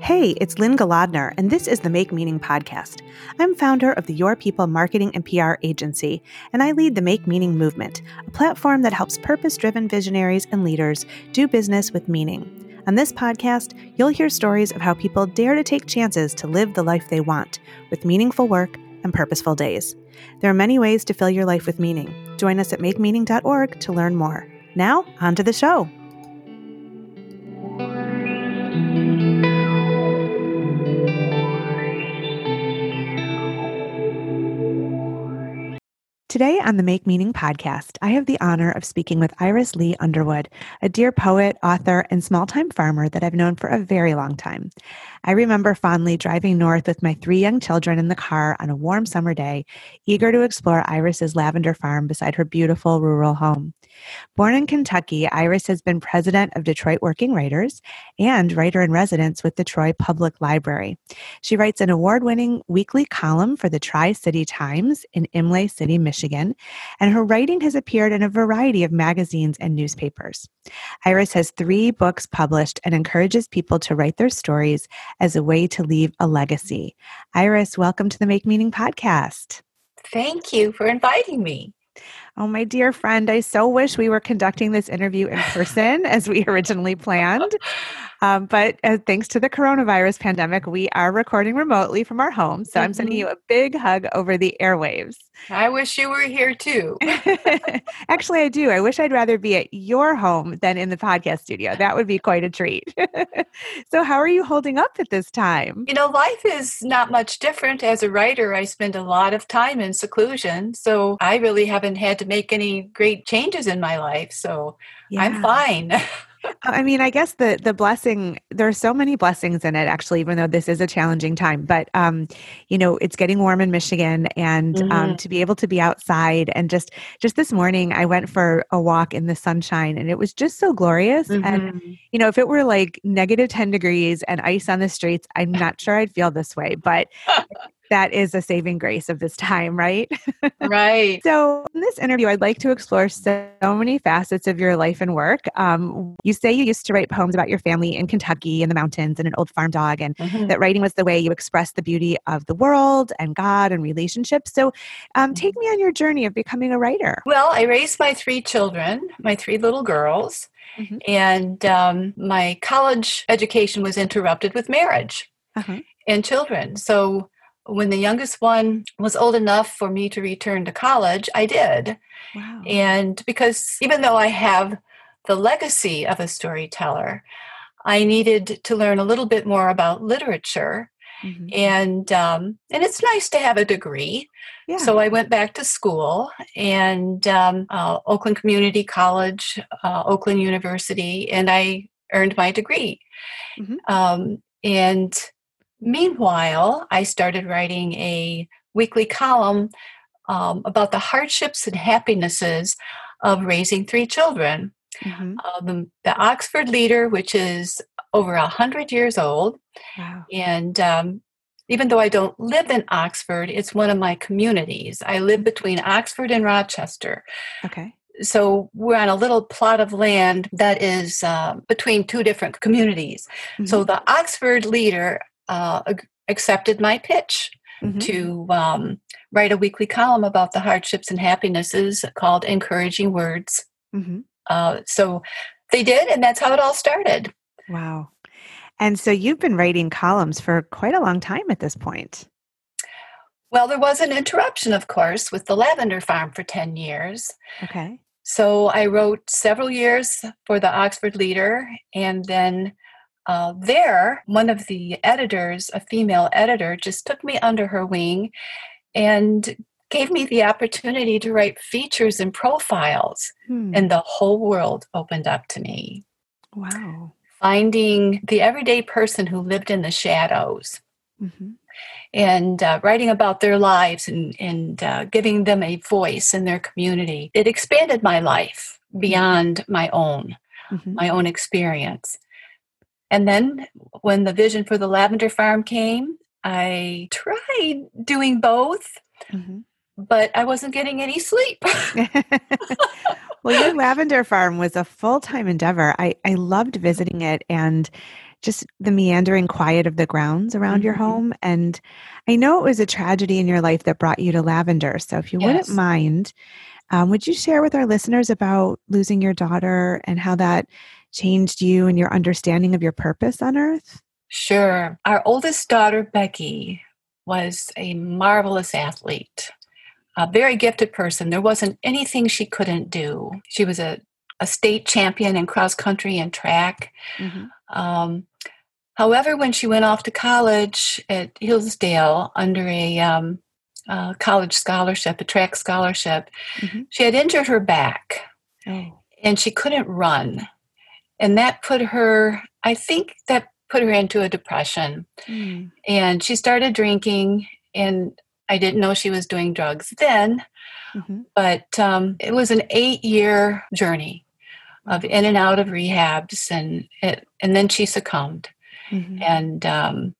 Hey, it's Lynne Golodner, and this is the Make Meaning podcast. I'm founder of the Your People Marketing and PR agency, and I lead the Make Meaning movement, a platform that helps purpose driven visionaries and leaders do business with meaning. On this podcast, you'll hear stories of how people dare to take chances to live the life they want with meaningful work and purposeful days. There are many ways to fill your life with meaning. Join us at makemeaning.org to learn more. Now, on to the show. Today on the Make Meaning podcast, I have the honor of speaking with Iris Lee Underwood, a dear poet, author, and small time farmer that I've known for a very long time. I remember fondly driving north with my three young children in the car on a warm summer day, eager to explore Iris's lavender farm beside her beautiful rural home. Born in Kentucky, Iris has been president of Detroit Working Writers and writer in residence with the Troy Public Library. She writes an award winning weekly column for the Tri City Times in Imlay City, Michigan, and her writing has appeared in a variety of magazines and newspapers. Iris has three books published and encourages people to write their stories as a way to leave a legacy. Iris, welcome to the Make Meaning podcast. Thank you for inviting me. Oh, my dear friend, I so wish we were conducting this interview in person as we originally planned. Um, but uh, thanks to the coronavirus pandemic, we are recording remotely from our home. So mm-hmm. I'm sending mm-hmm. you a big hug over the airwaves. I wish you were here too. Actually, I do. I wish I'd rather be at your home than in the podcast studio. That would be quite a treat. so, how are you holding up at this time? You know, life is not much different. As a writer, I spend a lot of time in seclusion. So, I really haven't had to make any great changes in my life. So, yeah. I'm fine. I mean, I guess the the blessing there are so many blessings in it actually, even though this is a challenging time. But um, you know, it's getting warm in Michigan, and um, mm-hmm. um, to be able to be outside and just just this morning, I went for a walk in the sunshine, and it was just so glorious. Mm-hmm. And you know, if it were like negative ten degrees and ice on the streets, I'm not sure I'd feel this way. But that is a saving grace of this time, right? Right. so, in this interview, I'd like to explore so many facets of your life and work. Um, you say you used to write poems about your family in Kentucky in the mountains and an old farm dog, and mm-hmm. that writing was the way you expressed the beauty of the world and God and relationships. So, um, take mm-hmm. me on your journey of becoming a writer. Well, I raised my three children, my three little girls, mm-hmm. and um, my college education was interrupted with marriage. Uh-huh. And children. So when the youngest one was old enough for me to return to college, I did. Wow. And because even though I have the legacy of a storyteller, I needed to learn a little bit more about literature. Mm-hmm. And um, and it's nice to have a degree. Yeah. So I went back to school and um, uh, Oakland Community College, uh, Oakland University, and I earned my degree. Mm-hmm. Um, and Meanwhile, I started writing a weekly column um, about the hardships and happinesses of raising three children. Mm-hmm. Uh, the, Oxford Leader, which is over a hundred years old, wow. and um, even though I don't live in Oxford, it's one of my communities. I live between Oxford and Rochester. Okay. So we're on a little plot of land that is uh, between two different communities. Mm-hmm. So the Oxford Leader uh, accepted my pitch mm-hmm. to um, write a weekly column about the hardships and happinesses called Encouraging Words. Mm-hmm. Uh, so they did, and that's how it all started. Wow. And so you've been writing columns for quite a long time at this point. Well, there was an interruption, of course, with the lavender farm for 10 years. Okay. So I wrote several years for the Oxford Leader and then uh, there, one of the editors, a female editor, just took me under her wing and gave me the opportunity to write features and profiles, hmm. and the whole world opened up to me. Wow. Finding the everyday person who lived in the shadows. Mm-hmm. And uh, writing about their lives and, and uh, giving them a voice in their community. It expanded my life beyond my own, mm-hmm. my own experience. And then when the vision for the lavender farm came, I tried doing both, mm-hmm. but I wasn't getting any sleep. well, your lavender farm was a full time endeavor. I, I loved visiting it and just the meandering quiet of the grounds around mm-hmm. your home. And I know it was a tragedy in your life that brought you to lavender. So if you yes. wouldn't mind, um, would you share with our listeners about losing your daughter and how that changed you and your understanding of your purpose on earth? Sure. Our oldest daughter, Becky, was a marvelous athlete, a very gifted person. There wasn't anything she couldn't do. She was a, a state champion in cross country and track. Mm-hmm. Um, however, when she went off to college at Hillsdale under a um, uh, college scholarship, a track scholarship, mm-hmm. she had injured her back oh. and she couldn't run. And that put her, I think that put her into a depression. Mm. And she started drinking, and I didn't know she was doing drugs then. Mm-hmm. But um, it was an eight year journey of in and out of rehabs, and it, and then she succumbed. Mm-hmm. And um,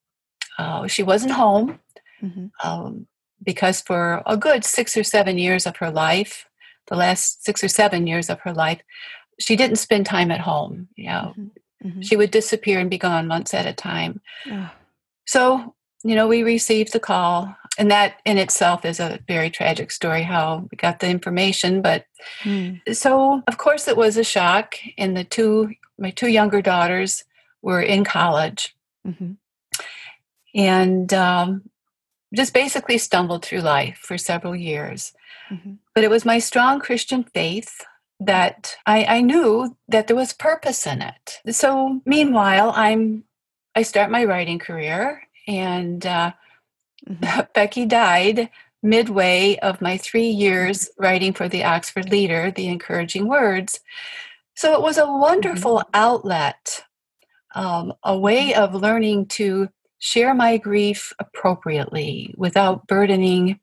uh, she wasn't home mm-hmm. um, because for a good six or seven years of her life, the last six or seven years of her life, she didn't spend time at home. You know, mm-hmm. Mm-hmm. She would disappear and be gone months at a time. Oh. So, you know, we received the call, and that in itself is a very tragic story how we got the information. But mm. so, of course, it was a shock. And the two, my two younger daughters were in college. Mm-hmm. And um, just basically stumbled through life for several years. Mm-hmm. But it was my strong Christian faith that I, I knew that there was purpose in it. So meanwhile, I'm I start my writing career, and uh, mm-hmm. Becky died midway of my three years writing for the Oxford Leader, the encouraging words. So it was a wonderful mm-hmm. outlet, um, a way of learning to share my grief appropriately without burdening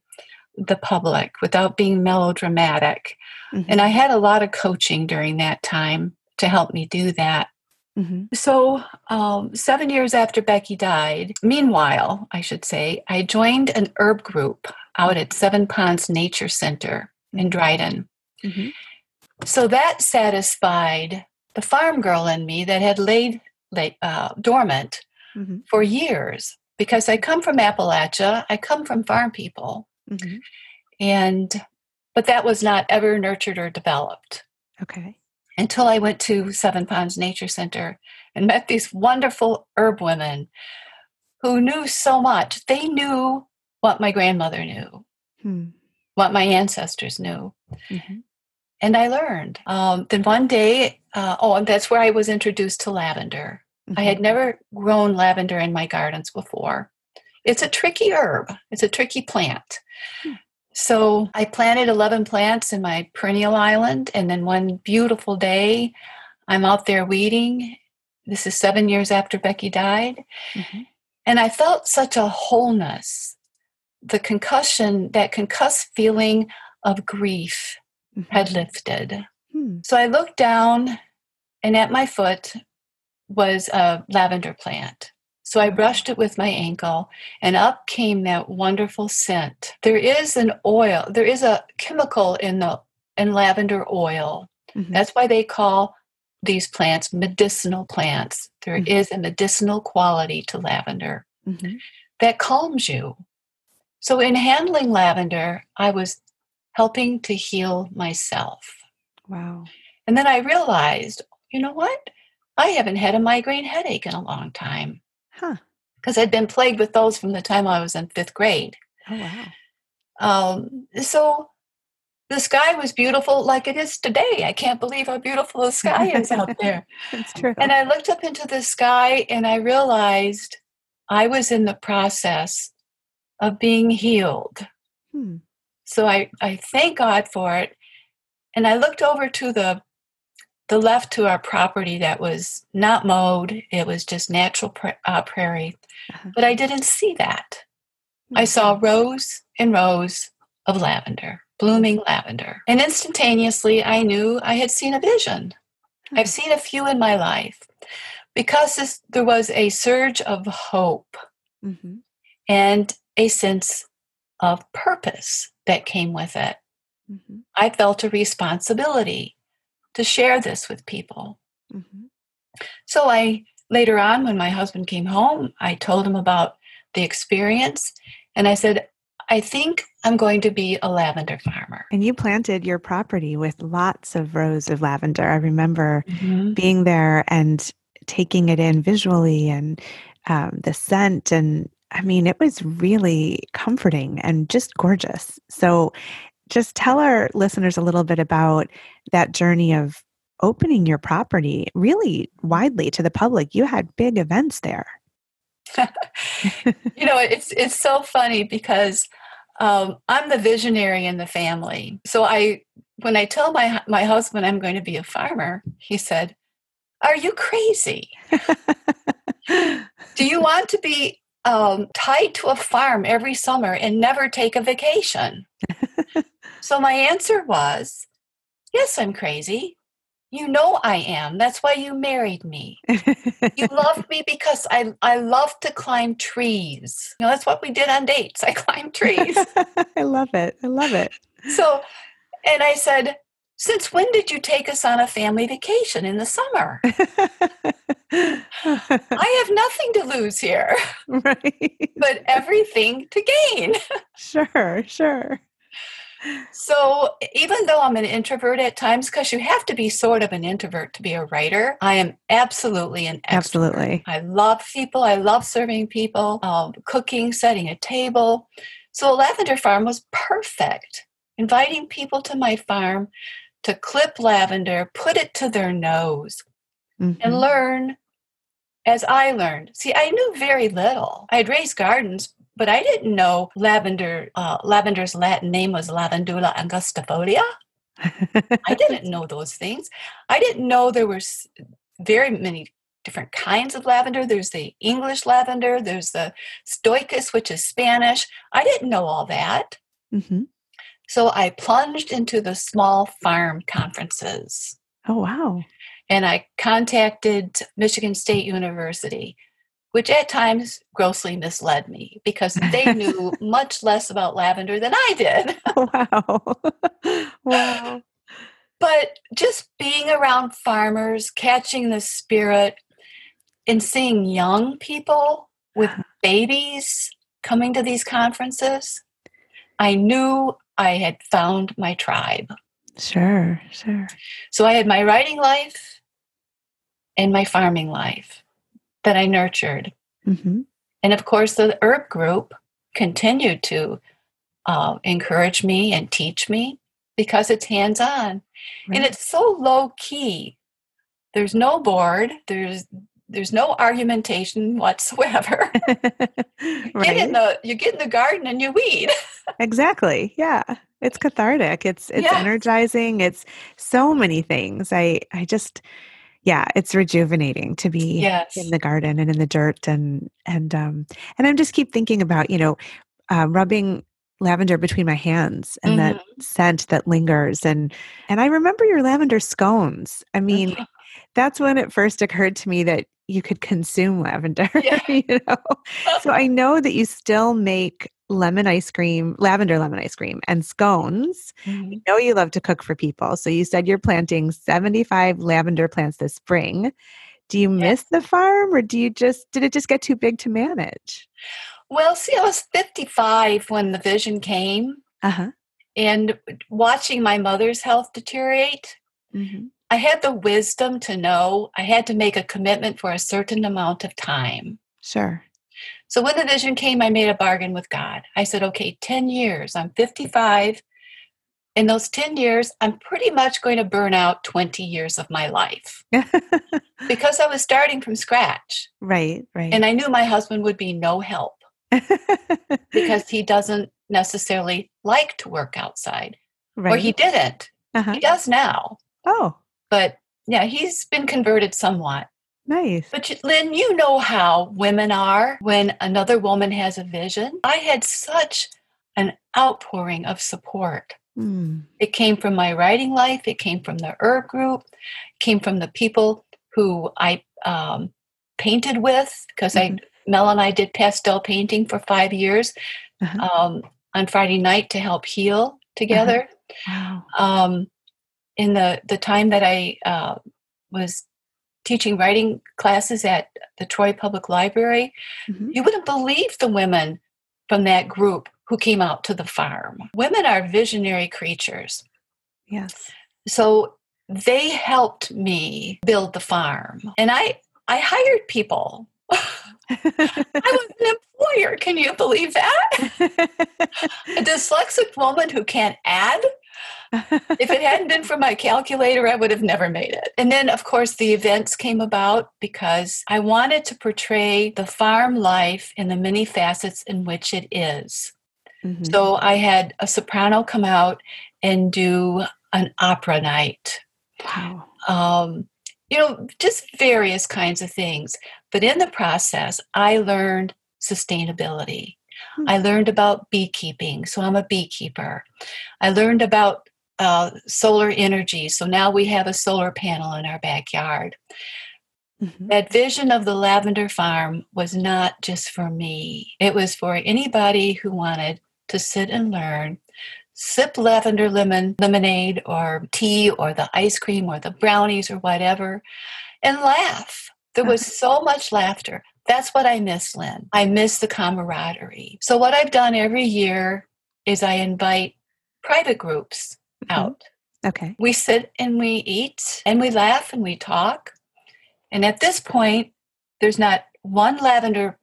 the public, without being melodramatic. Mm-hmm. And I had a lot of coaching during that time to help me do that. Mm-hmm. So, um, seven years after Becky died, meanwhile, I should say, I joined an herb group out at Seven Ponds Nature Center in mm-hmm. Dryden. Mm-hmm. So that satisfied the farm girl in me that had laid, laid uh, dormant mm-hmm. for years because I come from Appalachia, I come from farm people. Mm-hmm. And but that was not ever nurtured or developed. Okay. Until I went to Seven Ponds Nature Center and met these wonderful herb women who knew so much. They knew what my grandmother knew, hmm. what my ancestors knew. Mm-hmm. And I learned. Um, then one day, uh, oh, and that's where I was introduced to lavender. Mm-hmm. I had mm-hmm. never grown lavender in my gardens before. It's a tricky herb, it's a tricky plant. So I planted 11 plants in my perennial island, and then one beautiful day, I'm out there weeding. This is seven years after Becky died. Mm-hmm. And I felt such a wholeness. The concussion, that concussed feeling of grief mm-hmm. had lifted. Hmm. So I looked down, and at my foot was a lavender plant. So I brushed it with my ankle, and up came that wonderful scent. There is an oil, there is a chemical in the in lavender oil. Mm-hmm. That's why they call these plants medicinal plants. There mm-hmm. is a medicinal quality to lavender mm-hmm. that calms you. So, in handling lavender, I was helping to heal myself. Wow. And then I realized, you know what? I haven't had a migraine headache in a long time. Huh. Because I'd been plagued with those from the time I was in fifth grade. Oh, wow. Um, so the sky was beautiful like it is today. I can't believe how beautiful the sky is out there. That's true. And I looked up into the sky and I realized I was in the process of being healed. Hmm. So I, I thank God for it. And I looked over to the the left to our property that was not mowed, it was just natural pra- uh, prairie. Uh-huh. But I didn't see that. Mm-hmm. I saw rows and rows of lavender, blooming lavender. And instantaneously, I knew I had seen a vision. Mm-hmm. I've seen a few in my life because this, there was a surge of hope mm-hmm. and a sense of purpose that came with it. Mm-hmm. I felt a responsibility to share this with people. Mm-hmm. So I later on, when my husband came home, I told him about the experience. And I said, I think I'm going to be a lavender farmer. And you planted your property with lots of rows of lavender. I remember mm-hmm. being there and taking it in visually and um, the scent. And I mean, it was really comforting and just gorgeous. So, just tell our listeners a little bit about that journey of opening your property really widely to the public. You had big events there. you know, it's it's so funny because um, I'm the visionary in the family. So I, when I tell my my husband I'm going to be a farmer, he said, "Are you crazy? Do you want to be um, tied to a farm every summer and never take a vacation?" so my answer was, "Yes, I'm crazy. You know I am. That's why you married me. you loved me because I I love to climb trees. You know, that's what we did on dates. I climbed trees. I love it. I love it. So, and I said, since when did you take us on a family vacation in the summer? I have nothing to lose here. Right. But everything to gain. Sure, sure. So even though I'm an introvert at times, because you have to be sort of an introvert to be a writer, I am absolutely an extrovert. Absolutely. I love people. I love serving people, um, cooking, setting a table. So lavender farm was perfect. Inviting people to my farm to clip lavender, put it to their nose, mm-hmm. and learn as I learned. See, I knew very little. I had raised gardens, but I didn't know lavender. Uh, lavender's Latin name was Lavandula angustifolia. I didn't know those things. I didn't know there were very many different kinds of lavender. There's the English lavender. There's the Stoechas, which is Spanish. I didn't know all that. Mm-hmm. So I plunged into the small farm conferences. Oh, wow. And I contacted Michigan State University which at times grossly misled me because they knew much less about lavender than I did. Oh, wow. wow. But just being around farmers, catching the spirit, and seeing young people with babies coming to these conferences, I knew I had found my tribe. Sure, sure. So I had my writing life and my farming life that I nurtured. Mm-hmm. And of course, the herb group continued to uh, encourage me and teach me because it's hands on right. and it's so low key. There's no board. There's there's no argumentation whatsoever. right. get in the you get in the garden and you weed. exactly. Yeah. It's cathartic. It's it's energizing. It's so many things. I I just yeah it's rejuvenating to be yes. in the garden and in the dirt and and um and I'm just keep thinking about you know uh, rubbing lavender between my hands and mm-hmm. that scent that lingers and and i remember your lavender scones i mean mm-hmm. that's when it first occurred to me that you could consume lavender yeah. you know so i know that you still make lemon ice cream, lavender lemon ice cream, and scones. Mm-hmm. I know you love to cook for people. So you said you're planting 75 lavender plants this spring. Do you miss the farm or do you just, did it just get too big to manage? Well, see, I was 55 when the vision came. Uh-huh. And watching my mother's health deteriorate, mm-hmm. I had the wisdom to know I had to make a commitment for a certain amount of time. Sure. So when the vision came, I made a bargain with God. I said, okay, 10 years, I'm 55. In those 10 years, I'm pretty much going to burn out 20 years of my life because I was starting from scratch. Right, right. And I knew my husband would be no help because he doesn't necessarily like to work outside. Right. Or he didn't. Uh-huh. He does now. Oh. But yeah, he's been converted somewhat. Nice. But Lynne, you know how women are when another woman has a vision. I had such an outpouring of support. Mm. It came from my writing life, it came from the herb group, came from the people who I um, painted with, because mm-hmm. I Mel and I did pastel painting for five years uh-huh. um, on Friday night to help heal together. Uh-huh. Wow. Um, in the the time that I uh, was teaching writing classes at the Troy Public Library, mm-hmm. you wouldn't believe the women from that group who came out to the farm. Women are visionary creatures. Yes. So they helped me build the farm. And I I hired people. I was an employer. Can you believe that? a dyslexic woman who can't add. If it hadn't been for my calculator, I would have never made it. And then, of course, the events came about because I wanted to portray the farm life in the many facets in which it is. Mm-hmm. So I had a soprano come out and do an opera night. Wow. Um, you know, just various kinds of things. But in the process, I learned sustainability. Hmm. I learned about beekeeping, so I'm a beekeeper. I learned about uh, solar energy, so now we have a solar panel in our backyard. Mm-hmm. That vision of the lavender farm was not just for me, it was for anybody who wanted to sit and learn sip lavender lemon lemonade or tea or the ice cream or the brownies or whatever and laugh. There was so much laughter. That's what I miss, Lynne. I miss the camaraderie. So, what I've done every year is I invite private groups mm-hmm. out. Okay. We sit and we eat and we laugh and we talk. And at this point, there's not one lavender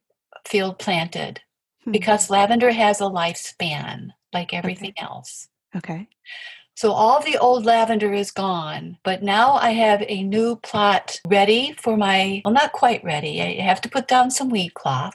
field planted hmm. because lavender has a lifespan like everything okay. else. Okay. So all the old lavender is gone, but now I have a new plot ready for my, well, not quite ready. I have to put down some weed cloth.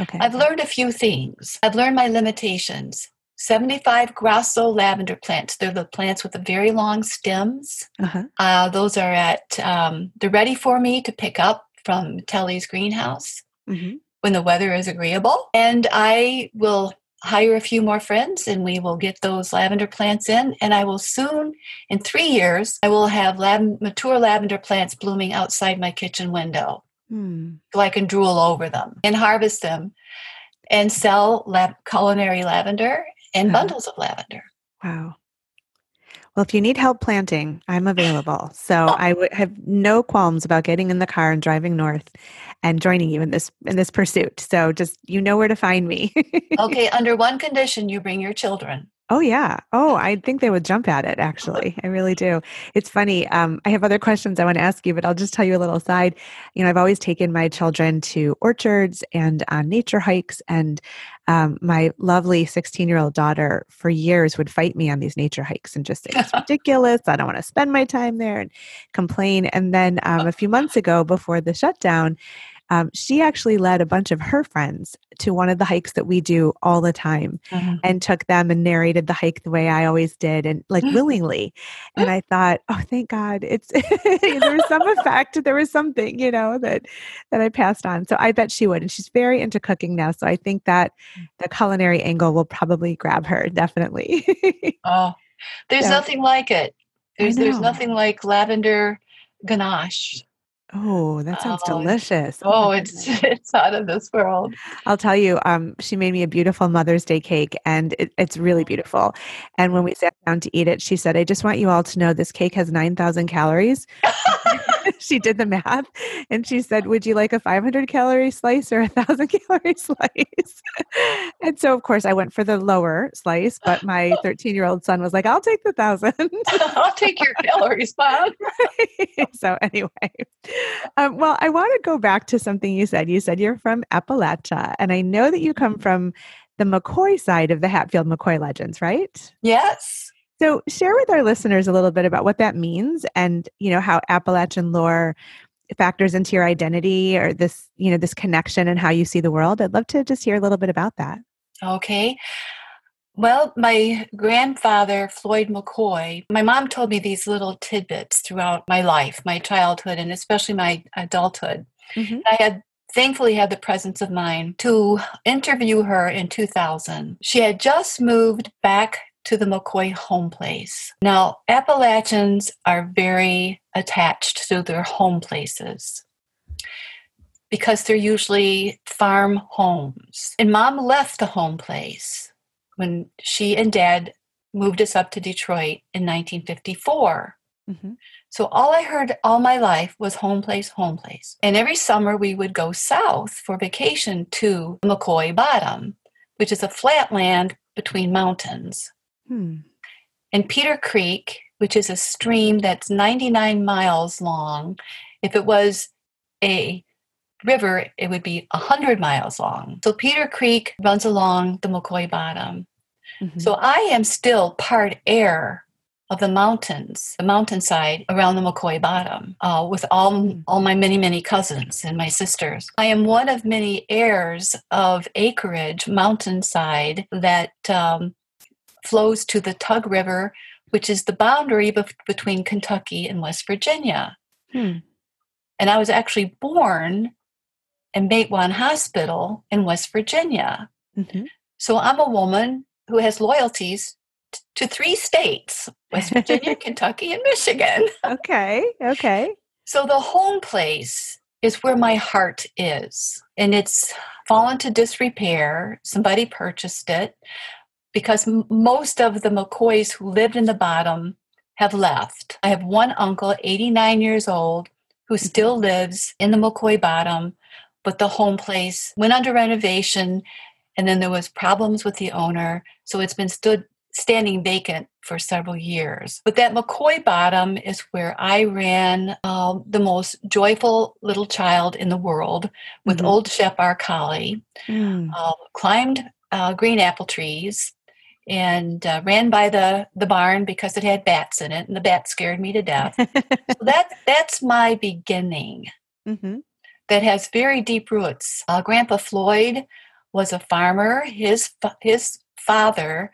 Okay. I've learned a few things. I've learned my limitations. 75 Grosso lavender plants. They're the plants with the very long stems. Uh-huh. Uh, those are at, um, they're ready for me to pick up from Telly's greenhouse mm-hmm. when the weather is agreeable. And I will hire a few more friends and we will get those lavender plants in and i will soon in three years i will have lav- mature lavender plants blooming outside my kitchen window hmm. so i can drool over them and harvest them and sell lab- culinary lavender and bundles of lavender wow well, if you need help planting, I'm available. So oh. I would have no qualms about getting in the car and driving north and joining you in this in this pursuit. So just you know where to find me. okay, under one condition, you bring your children. Oh yeah. Oh, I think they would jump at it. Actually, I really do. It's funny. Um, I have other questions I want to ask you, but I'll just tell you a little side. You know, I've always taken my children to orchards and on nature hikes, and um, my lovely 16 year old daughter for years would fight me on these nature hikes and just say it's ridiculous. I don't want to spend my time there and complain. And then um, a few months ago, before the shutdown, um, she actually led a bunch of her friends to one of the hikes that we do all the time mm-hmm. and took them and narrated the hike the way I always did and like willingly. And I thought, oh, thank God, it's there was some effect, there was something, you know, that that I passed on. So I bet she would, and she's very into cooking now. So I think that the culinary angle will probably grab her definitely. oh, there's nothing like it. There's there's nothing like lavender ganache Oh, that sounds oh, delicious. Oh, oh it's it's out of this world. I'll tell you, um, she made me a beautiful Mother's Day cake, and it, it's really beautiful. And when we sat down to eat it, she said, "I just want you all to know this cake has nine thousand calories." she did the math, and she said, "Would you like a five hundred calorie slice or a thousand calorie slice?" and so, of course, I went for the lower slice, but my thirteen year old son was like, "I'll take the thousand. I'll take your calories, mom." so anyway. Um, well, I want to go back to something you said. You said you're from Appalachia, and I know that you come from the McCoy side of the Hatfield McCoy legends, right? Yes. So, share with our listeners a little bit about what that means, and you know how Appalachian lore factors into your identity, or this you know this connection and how you see the world. I'd love to just hear a little bit about that. Okay. Well, my grandfather, Floyd McCoy, my mom told me these little tidbits throughout my life, my childhood, and especially my adulthood. Mm-hmm. I had thankfully had the presence of mind to interview her in 2000. She had just moved back to the McCoy home place. Now, Appalachians are very attached to their home places because they're usually farm homes. And mom left the home place when she and dad moved us up to Detroit in 1954. Mm-hmm. So all I heard all my life was home place, home place. And every summer we would go south for vacation to McCoy Bottom, which is a flat land between mountains. Hmm. And Peter Creek, which is a stream that's 99 miles long. If it was a river, it would be 100 miles long. So Peter Creek runs along the McCoy Bottom. Mm-hmm. So I am still part heir of the mountains, the mountainside around the McCoy Bottom, uh, with all mm-hmm. all my many many cousins and my sisters. I am one of many heirs of acreage mountainside that um, flows to the Tug River, which is the boundary bef- between Kentucky and West Virginia. Hmm. And I was actually born in Matewan Hospital in West Virginia. Mm-hmm. So I'm a woman who has loyalties t- to three states West Virginia, Kentucky, and Michigan. Okay, okay. So the home place is where my heart is. And it's fallen to disrepair. Somebody purchased it because m- most of the McCoys who lived in the bottom have left. I have one uncle, 89 years old, who still lives in the McCoy bottom, but the home place went under renovation and then there was problems with the owner. So it's been stood standing vacant for several years. But that McCoy Bottom is where I ran uh, the most joyful little child in the world with mm-hmm. old Shep our collie, mm. uh, climbed uh, green apple trees, and uh, ran by the the barn because it had bats in it, and the bats scared me to death. so that that's my beginning. Mm-hmm. That has very deep roots. Uh, Grandpa Floyd was a farmer. His his father,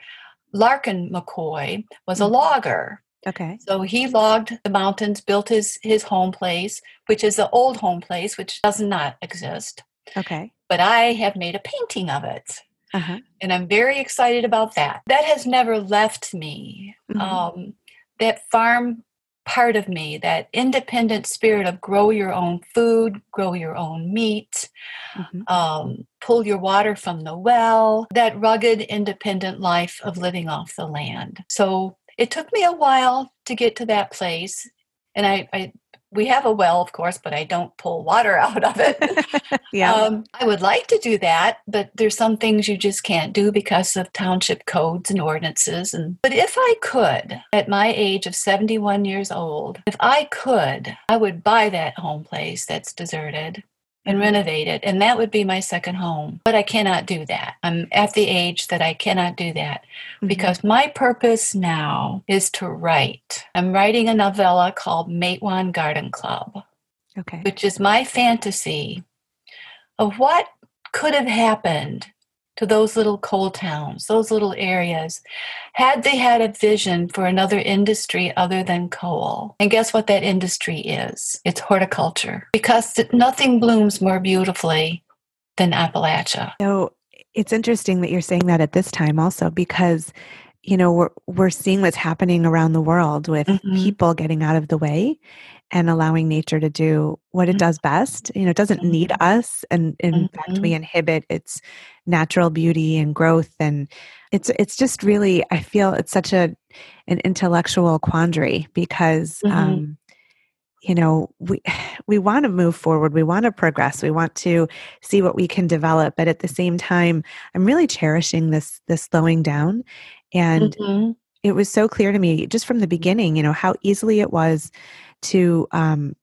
Larkin McCoy, was a mm-hmm. logger. Okay. So he logged the mountains, built his his home place, which is the old home place, which does not exist. Okay. But I have made a painting of it. Uh-huh. And I'm very excited about that. That has never left me. Mm-hmm. Um, that farm part of me, that independent spirit of grow your own food, grow your own meat, mm-hmm. um, pull your water from the well, that rugged, independent life of living off the land. So it took me a while to get to that place. And I, I we have a well, of course, but I don't pull water out of it. yeah. Um, I would like to do that, but there's some things you just can't do because of township codes and ordinances. And but if I could, at my age of 71 years old, if I could, I would buy that home place that's deserted and renovate it. And that would be my second home. But I cannot do that. I'm at the age that I cannot do that mm-hmm. because my purpose now is to write. I'm writing a novella called Matewan Garden Club. Okay. Which is my fantasy of what could have happened to those little coal towns, those little areas, had they had a vision for another industry other than coal. And guess what that industry is? It's horticulture, because nothing blooms more beautifully than Appalachia. So it's interesting that you're saying that at this time also because you know we're we're seeing what's happening around the world with mm-hmm. people getting out of the way and allowing nature to do what it mm-hmm. does best. You know, it doesn't need mm-hmm. us, and in mm-hmm. fact, we inhibit its natural beauty and growth. And it's it's just really, I feel it's such a an intellectual quandary because. Mm-hmm. Um, you know we we want to move forward we want to progress we want to see what we can develop but at the same time i'm really cherishing this this slowing down and mm-hmm. it was so clear to me just from the beginning you know how easily it was to um,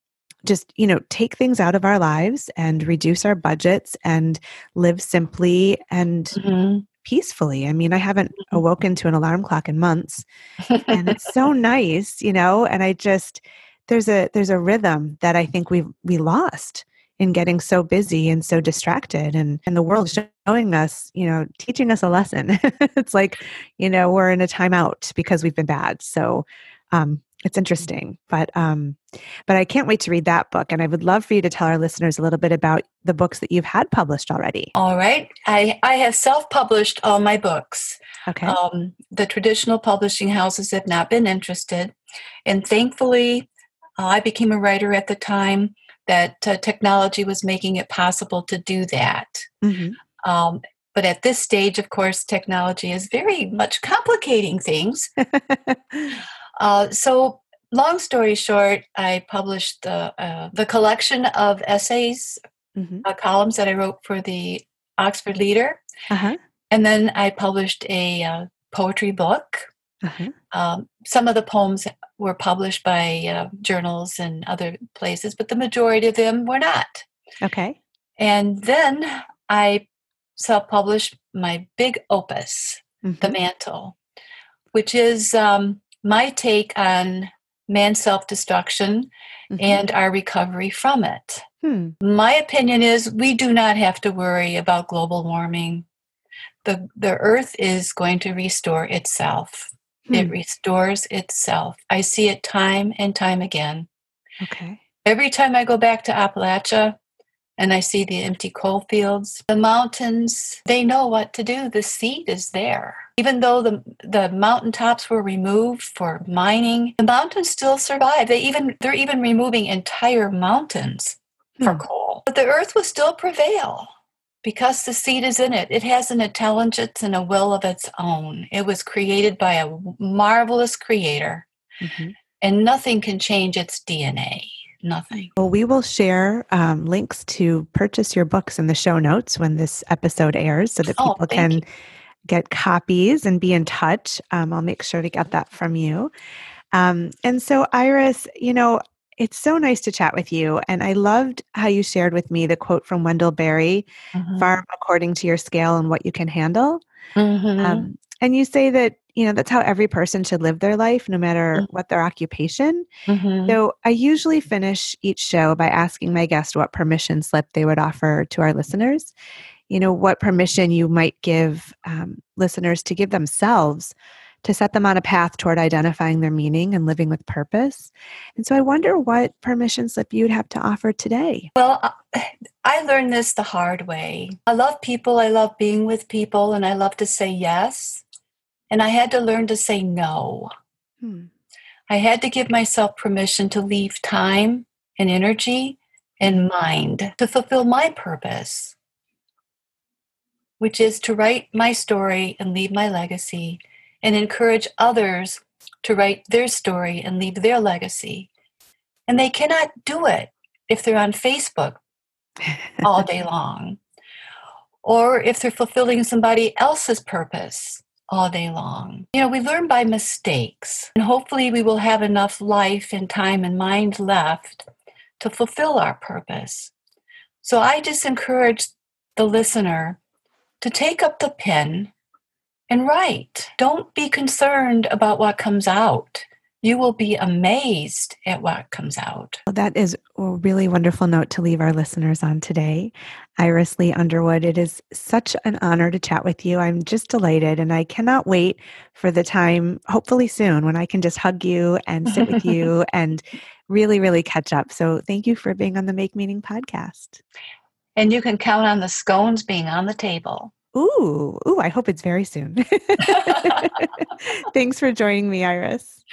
just you know take things out of our lives and reduce our budgets and live simply and mm-hmm. peacefully i mean i haven't mm-hmm. awoken to an alarm clock in months and it's so nice you know and i just there's a there's a rhythm that i think we we lost in getting so busy and so distracted and and the world showing us you know teaching us a lesson it's like you know we're in a timeout because we've been bad so um it's interesting, but um, but I can't wait to read that book, and I would love for you to tell our listeners a little bit about the books that you've had published already. All right, I I have self-published all my books. Okay. Um, the traditional publishing houses have not been interested, and thankfully, uh, I became a writer at the time that uh, technology was making it possible to do that. Mm-hmm. Um, but at this stage, of course, technology is very much complicating things. Uh, so long story short, I published the uh, the collection of essays, mm-hmm. uh, columns that I wrote for the Oxford Leader, uh-huh. and then I published a uh, poetry book. Uh-huh. Um, some of the poems were published by uh, journals and other places, but the majority of them were not. Okay. And then I self published my big opus, mm-hmm. The Mantle, which is um, my take on man's self destruction mm-hmm. and our recovery from it. Hmm. My opinion is we do not have to worry about global warming. The, the earth is going to restore itself. Hmm. It restores itself. I see it time and time again. Okay. Every time I go back to Appalachia, and I see the empty coal fields. The mountains, they know what to do. The seed is there. Even though the, the mountaintops were removed for mining, the mountains still survive. They even they're even removing entire mountains for hmm. coal. But the earth will still prevail because the seed is in it. It has an intelligence and a will of its own. It was created by a marvelous creator. Mm-hmm. And nothing can change its DNA nothing. Well, we will share um, links to purchase your books in the show notes when this episode airs so that oh, people oh, can you. Get copies and be in touch. Um, I'll make sure to get that from you. Um, and so, Iris, you know, it's so nice to chat with you. And I loved how you shared with me the quote from Wendell Berry mm-hmm. farm according to your scale and what you can handle. Mm-hmm. Um, and you say that you know that's how every person should live their life no matter mm-hmm. what their occupation mm-hmm. so i usually finish each show by asking my guest what permission slip they would offer to our listeners you know what permission you might give um, listeners to give themselves to set them on a path toward identifying their meaning and living with purpose. And so i wonder what permission slip you'd have to offer today. Well i learned this the hard way. I love people i love being with people and i love to say yes. And I had to learn to say no. Hmm. I had to give myself permission to leave time and energy and mind to fulfill my purpose, which is to write my story and leave my legacy and encourage others to write their story and leave their legacy. And they cannot do it if they're on Facebook all day long or if they're fulfilling somebody else's purpose all day long. You know, we learn by mistakes, and hopefully, we will have enough life and time and mind left to fulfill our purpose. So, I just encourage the listener to take up the pen and write. Don't be concerned about what comes out you will be amazed at what comes out. Well, that is a really wonderful note to leave our listeners on today. Iris Lee Underwood, it is such an honor to chat with you. I'm just delighted, and I cannot wait for the time, hopefully soon, when I can just hug you and sit with you and really, really catch up. So, thank you for being on the Make Meaning podcast. And you can count on the scones being on the table. Ooh, ooh, I hope it's very soon. Thanks for joining me, Iris.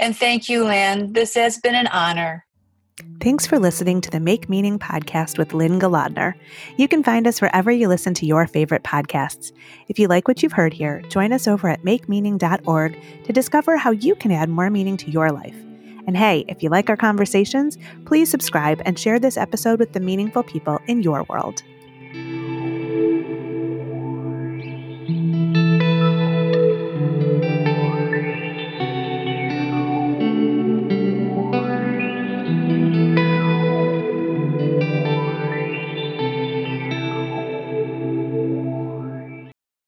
And thank you, Lynne. This has been an honor. Thanks for listening to the Make Meaning podcast with Lynne Golodner. You can find us wherever you listen to your favorite podcasts. If you like what you've heard here, join us over at makemeaning.org to discover how you can add more meaning to your life. And hey, if you like our conversations, please subscribe and share this episode with the meaningful people in your world.